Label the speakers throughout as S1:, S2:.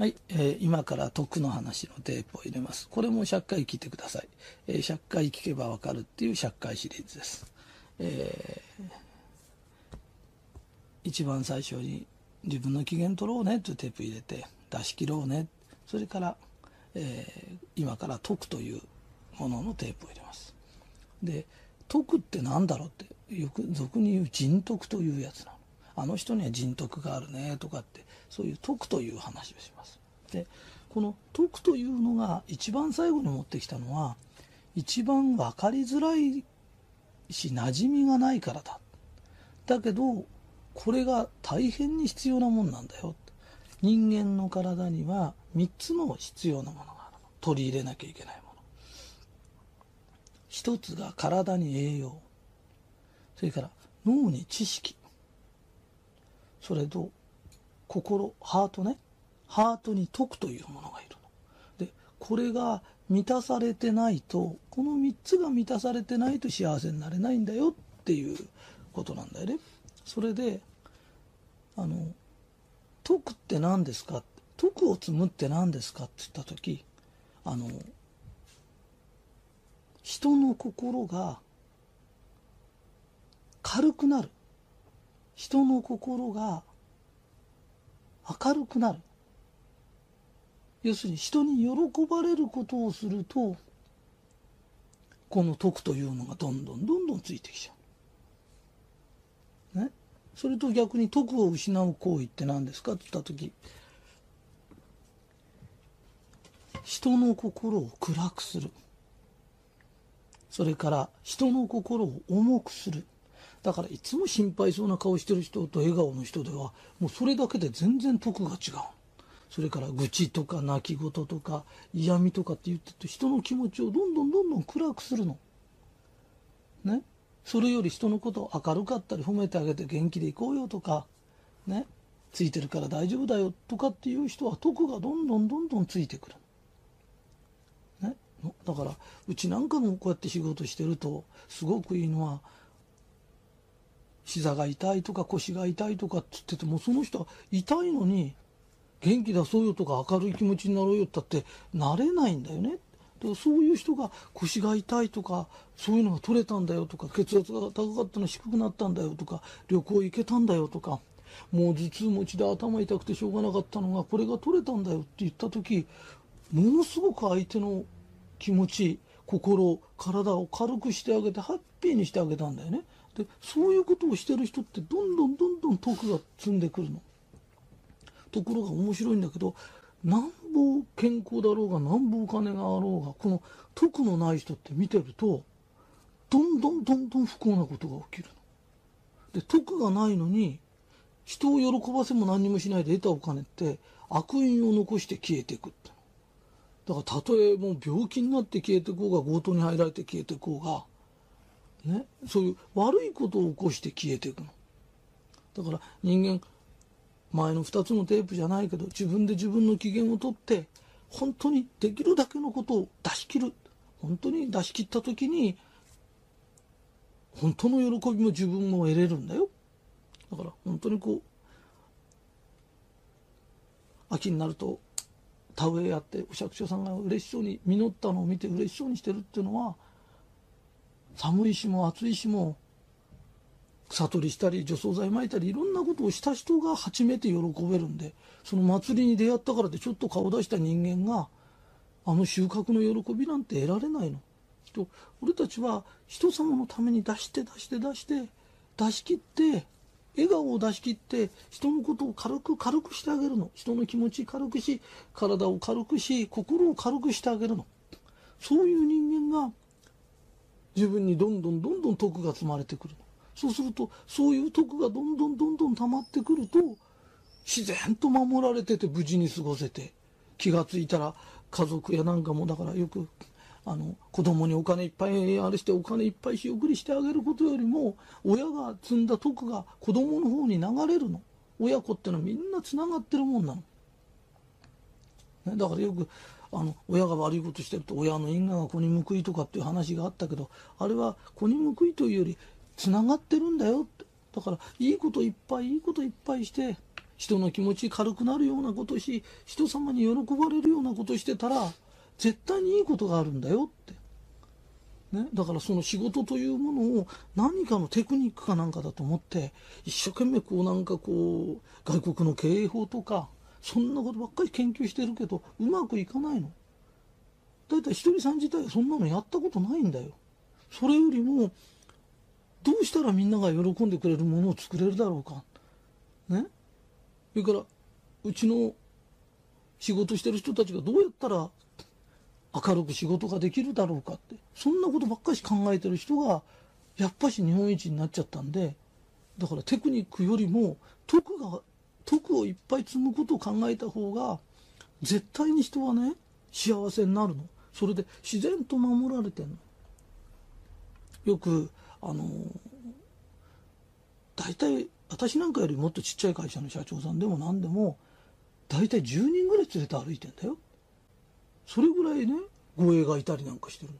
S1: はい、えー今から徳の話のテープを入れます。これも100回聞いてください。えー100回聞けばわかるっていう100回シリーズです。えー一番最初に自分の機嫌取ろうねっていうテープ入れて出し切ろうね。それから、えー今から徳というもののテープを入れます。で、徳って何だろうって、よく俗に言う人徳というやつなの。あの人には人徳があるねとかって、そういう徳という話をします。で、この徳というのが一番最後に持ってきたのは、一番分かりづらいし馴染みがないからだ。だけど、これが大変に必要なもんなんだよ。人間の体には3つの必要なものがある。取り入れなきゃいけないもの。一つが体に栄養。それから脳に知識。それと心、ハートね。ハートに徳というものがいるの。で、これが満たされてないと、この3つが満たされてないと幸せになれないんだよっていうことなんだよね。それで、あの、徳って何ですか？徳を積むって何ですかって言ったとき、あの、人の心が軽くなる。人の心が明るくなる。要するに人に喜ばれることをすると、この徳というのがどんどんどんどんついてきちゃう。ね？それと逆に徳を失う行為って何ですか？って言ったとき、人の心を暗くする。それから人の心を重くする。だからいつも心配そうな顔してる人と笑顔の人では、もうそれだけで全然徳が違う。それから愚痴とか泣き言とか嫌味とかって言ってて人の気持ちをどんどんどんどん暗くするの。ね？それより人のことを明るかったり褒めてあげて元気でいこうよとか、ね？ついてるから大丈夫だよとかっていう人は徳がどんどんどんどんついてくる。ね？だから、うちなんかもこうやって仕事してると、すごくいいのは、膝が痛いとか腰が痛いとかって言ってても、その人は痛いのに、元気出そうよとか明るい気持ちになろうよったってなれないんだよね。でそういう人が腰が痛いとか、そういうのが取れたんだよとか、血圧が高かったの低くなったんだよとか、旅行行けたんだよとか、もう頭痛持ちで頭痛くてしょうがなかったのが、これが取れたんだよって言った時、ものすごく相手の気持ち、心、体を軽くしてあげて、ハッピーにしてあげたんだよね。で、そういうことをしてる人って、どんどんどんどん徳が積んでくるの。ところが面白いんだけど、なんぼ健康だろうが、なんぼお金があろうが、この徳のない人って見てると、どんどんどんどん不幸なことが起きるの。で、徳がないのに、人を喜ばせも何にもしないで得たお金って、悪因を残して消えていくって。だから、たとえもう病気になって消えてこうが、強盗に入られて消えてこうが、ね、そういう悪いことを起こして消えていくの。だから人間、前の二つのテープじゃないけど、自分で自分の機嫌を取って、本当にできるだけのことを出し切る。本当に出し切った時に、本当の喜びも自分も得れるんだよ。だから本当にこう、秋になると田植えやってお釈迦さんが嬉しそうに実ったのを見て嬉しそうにしてるっていうのは、寒い日も暑い日も草取りしたり除草剤撒いたりいろんなことをした人が初めて喜べるんでその祭りに出会ったからってちょっと顔出した人間があの収穫の喜びなんて得られないの。と俺たちは人様のために出して出して出して出し切って笑顔を出し切って人のことを軽く軽くしてあげるの。人の気持ち軽くし体を軽くし心を軽くしてあげるの。そういう人間が自分にどんどんどんどん徳が積まれてくる。そうすると、そういう徳がどんどんどんどん溜まってくると、自然と守られてて無事に過ごせて、気がついたら家族やなんかもだからよく、あの、子供にお金いっぱいあれしてお金いっぱい仕送りしてあげることよりも、親が積んだ徳が子供の方に流れるの。親子ってのはみんな繋がってるもんなの。ね、だからよく、あの、親が悪いことしてると親の因果が子に報いとかっていう話があったけど、あれは子に報いというより、繋がってるんだよって。だから、いいこといっぱい、いいこといっぱいして、人の気持ち軽くなるようなことし人様に喜ばれるようなことしてたら絶対にいいことがあるんだよって。ね、だからその仕事というものを何かのテクニックかなんかだと思って一生懸命こうなんかこう外国の経営法とかそんなことばっかり研究してるけどうまくいかないの？だいたいひとりさん自体はそんなのやったことないんだよ。それよりもどうしたらみんなが喜んでくれるものを作れるだろうか。ね？それからうちの仕事してる人たちがどうやったら明るく仕事ができるだろうかってそんなことばっかし考えてる人がやっぱし日本一になっちゃったんでだからテクニックよりも徳が徳をいっぱい積むことを考えた方が絶対に人はね幸せになるの。それで自然と守られてんの。よくあの大体私なんかよりもっとちっちゃい会社の社長さんでも何でも大体10人ぐらい連れて歩いてんだよ。それぐらいね護衛がいたりなんかしてる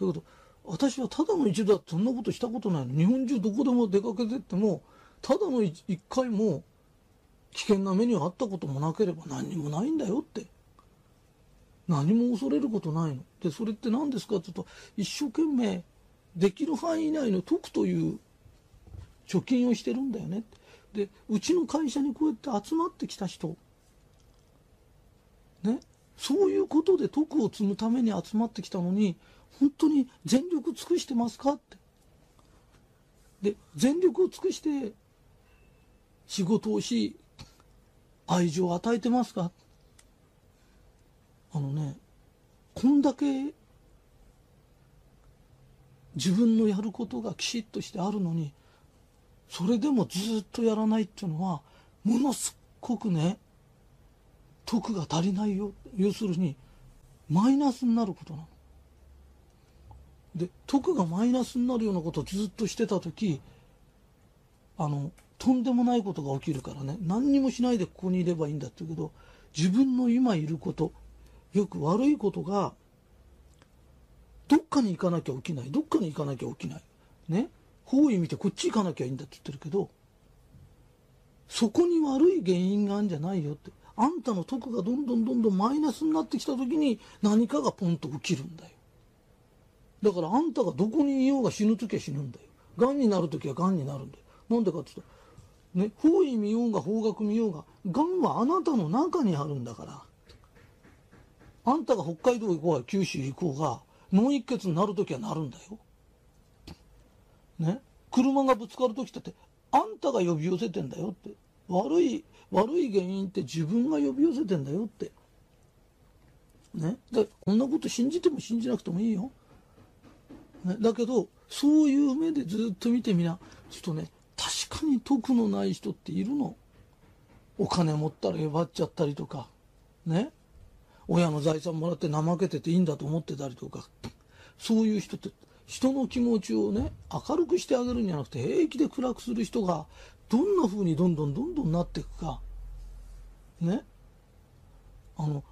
S1: の。だけど私はただの一度だってそんなことしたことないの。日本中どこでも出かけてってもただの一回も危険な目にはあったこともなければ何にもないんだよって。何も恐れることないの。でそれって何ですかって言うと一生懸命できる範囲内の得という貯金をしてるんだよね。でうちの会社にこうやって集まってきた人。ね。そういうことで徳を積むために集まってきたのに本当に全力尽くしてますかって。で全力を尽くして仕事をし愛情を与えてますか？あのねこんだけ自分のやることがきちっとしてあるのにそれでもずっとやらないっていうのはものすっごくね徳が足りないよ要するにマイナスになることなの。で徳がマイナスになるようなことをずっとしてた時あのとんでもないことが起きるからね何にもしないでここにいればいいんだって言うけど自分の今いることよく悪いことがどっかに行かなきゃ起きないどっかに行かなきゃ起きないね？方位見てこっち行かなきゃいいんだって言ってるけどそこに悪い原因があるんじゃないよってあんたの徳がどんどんどんどんマイナスになってきた時に何かがポンと起きるんだよ。だからあんたがどこにいようが死ぬ時は死ぬんだよ。癌になる時は癌になるんだよ。なんでかって言うと、ね、方位見ようが方角見ようが、癌はあなたの中にあるんだから。あんたが北海道行こうが九州行こうが、脳一血になる時はなるんだよ。ね。車がぶつかる時だって、あんたが呼び寄せてんだよって。悪い悪い原因って自分が呼び寄せてんだよって。ね。で、こんなこと信じても信じなくてもいいよ。ね、だけど、そういう目でずっと見てみな。ちょっとね、確かに徳のない人っているの。お金持ったら奪っちゃったりとか。ね。親の財産もらって怠けてていいんだと思ってたりとか。そういう人って、人の気持ちをね、明るくしてあげるんじゃなくて、平気で暗くする人がどんな風にどんどんどんどんなっていくか。ね。あの、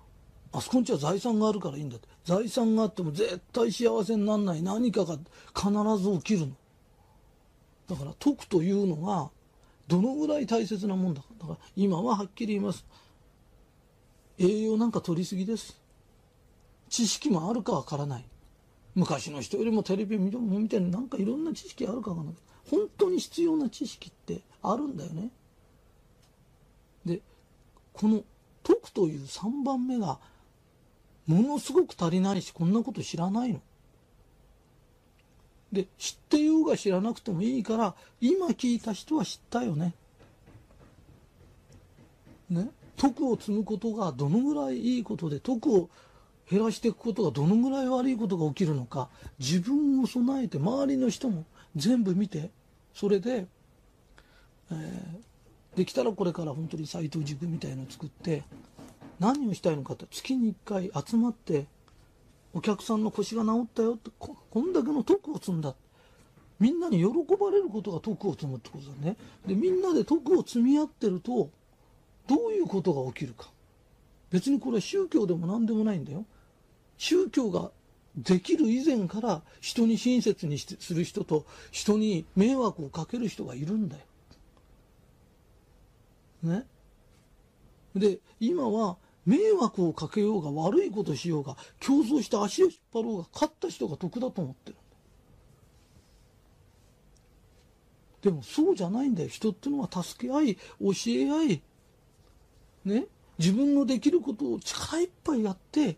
S1: あそこんちは財産があるからいいんだって。財産があっても絶対幸せにならない何かが必ず起きるの。だから徳というのがどのぐらい大切なもんだか。だから今ははっきり言います。栄養なんか取りすぎです。知識もあるかわからない。昔の人よりもテレビ見てなんかいろんな知識あるかわからない。本当に必要な知識ってあるんだよね。でこの「徳」という3番目がものすごく足りないしこんなこと知らないの。で知ってようが知らなくてもいいから今聞いた人は知ったよね。ね？徳を積むことがどのぐらいいいことで徳を減らしていくことがどのぐらい悪いことが起きるのか自分を備えて周りの人も全部見てそれでえー、できたらこれから本当に斎藤塾みたいのを作って何をしたいのかって月に1回集まってお客さんの腰が治ったよってこんだけの徳を積んだ。みんなに喜ばれることが徳を積むってことだね。でみんなで徳を積み合ってるとどういうことが起きるか。別にこれは宗教でも何でもないんだよ。宗教ができる以前から人に親切にする人と人に迷惑をかける人がいるんだよ。ね。で今は迷惑をかけようが悪いことしようが競争して足を引っ張ろうが勝った人が得だと思ってるでもそうじゃないんだよ。人ってのは助け合い教え合いね自分のできることを力いっぱいやって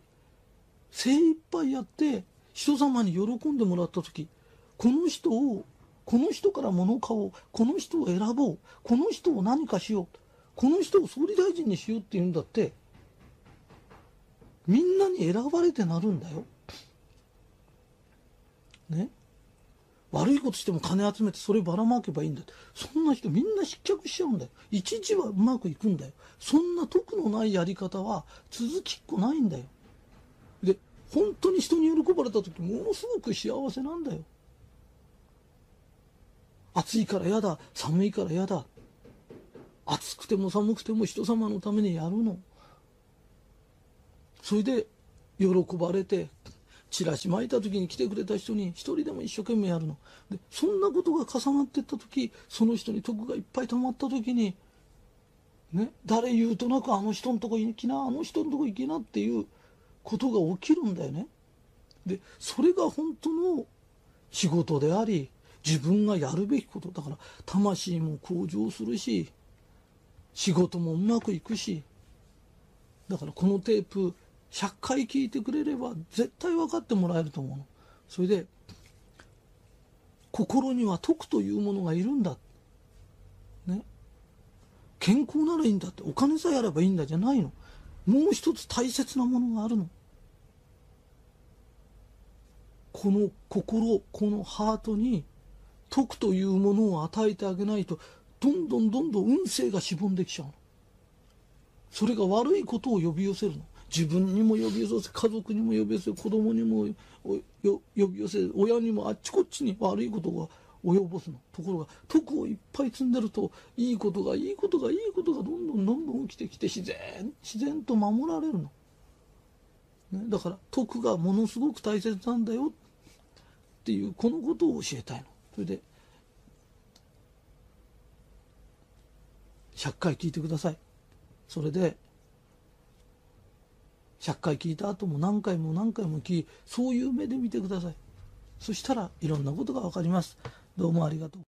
S1: 精一杯やって人様に喜んでもらった時この人をこの人から物を買おうこの人を選ぼうこの人を何かしようこの人を総理大臣にしようって言うんだってみんなに選ばれてなるんだよ。ね？悪いことしても金集めてそればらまけばいいんだそんな人みんな失脚しちゃうんだよ。一時はうまくいくんだよ。そんな得のないやり方は続きっこないんだよ。で本当に人に喜ばれた時ものすごく幸せなんだよ。暑いから嫌だ。寒いから嫌だ。暑くても寒くても人様のためにやるの。それで喜ばれてチラシ巻いた時に来てくれた人に一人でも一生懸命やるの。でそんなことが重なっていった時その人に徳がいっぱい溜まった時にね誰言うとなくあの人のとこ行きなあの人のとこ行きなっていうことが起きるんだよね。でそれが本当の仕事であり自分がやるべきこと。だから魂も向上するし仕事もうまくいくしだからこのテープ100回聞いてくれれば絶対分かってもらえると思うの。それで心には徳というものがいるんだ。ね。健康ならいいんだってお金さえあればいいんだじゃないの。もう一つ大切なものがあるの。この心、このハートに徳というものを与えてあげないとどんどんどんどん運勢がしぼんできちゃうの。それが悪いことを呼び寄せるの。自分にも呼び寄せ家族にも呼び寄せ子供にも呼び寄せ親にもあっちこっちに悪いことが及ぼすの。ところが徳をいっぱい積んでるといいことがいいことがいいことがどんどんどんどん起きてきて自然自然と守られるの、ね、だから徳がものすごく大切なんだよっていうこのことを教えたいの。それで100回聞いてください。それで100回聞いた後も何回も何回も聞きそういう目で見てください。そしたらいろんなことが分かります。どうもありがとう。